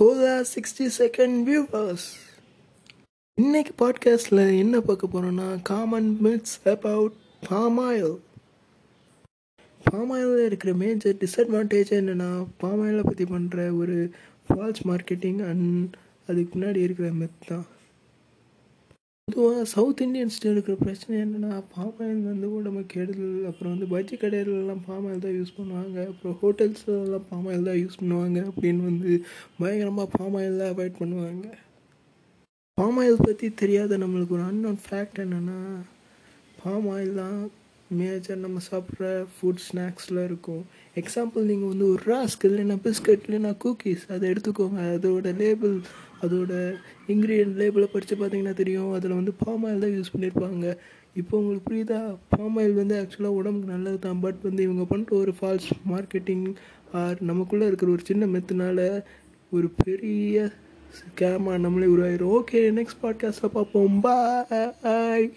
ஹோலா sixty second viewers இன்னைக்கு பாட்காஸ்டில் என்ன பார்க்க போகிறோன்னா common myths about palm oil palm ஆயிலில் இருக்கிற மேஜர் டிஸ்அட்வான்டேஜ் என்னென்னா பாம் ஆயிலை பற்றி பண்ணுற ஒரு ஃபால்ஸ் மார்க்கெட்டிங் அண்ட் அதுக்கு முன்னாடி இருக்கிற மெத் தான். பொதுவாக சவுத் இந்தியன்ஸ்ட்டு இருக்கிற பிரச்சனை என்னென்னா பாம் ஆயில் வந்து உடம்பு கெடுதல் அப்புறம் வந்து பஜ்ஜி கடையிலலாம் பாம் ஆயில் தான் யூஸ் பண்ணுவாங்க. அப்புறம் ஹோட்டல்ஸ்லாம் பாம் ஆயில் தான் யூஸ் பண்ணுவாங்க அப்படின்னு வந்து பயங்கரமாக பாம் ஆயில் தான் அவாய்ட் பண்ணுவாங்க. பாம் ஆயில் பற்றி தெரியாத நம்மளுக்கு ஒரு அன்னோன் ஃபேக்ட் என்னென்னா பாம் ஆயில் தான் மேஜர் நம்ம சாப்பிட்ற ஃபுட் ஸ்நாக்ஸில் இருக்கும். எக்ஸாம்பிள் நீங்கள் வந்து ஒரு ராஸ்க் இல்லைன்னா பிஸ்கட் இல்லைன்னா குக்கீஸ் அதை எடுத்துக்கோங்க. அதோட லேபிள் அதோட இன்க்ரீடியன்ட் லேபிளை படித்து பார்த்தீங்கன்னா தெரியும். அதில் வந்து பாம் ஆயில் தான் யூஸ் பண்ணியிருப்பாங்க. இப்போ உங்களுக்கு புரியுதா? பாம் ஆயில் வந்து ஆக்சுவலாக உடம்புக்கு நல்லது தான் பட் வந்து இவங்க பண்ணுற ஒரு ஃபால்ஸ் மார்க்கெட்டிங் ஆர் நமக்குள்ளே இருக்கிற ஒரு சின்ன மெத்துனால ஒரு பெரிய ஸ்கேமாக நம்மளே உருவாயிரும். ஓகே நெக்ஸ்ட் பாட்காஸ்ட்டில் பார்ப்போம். பாய்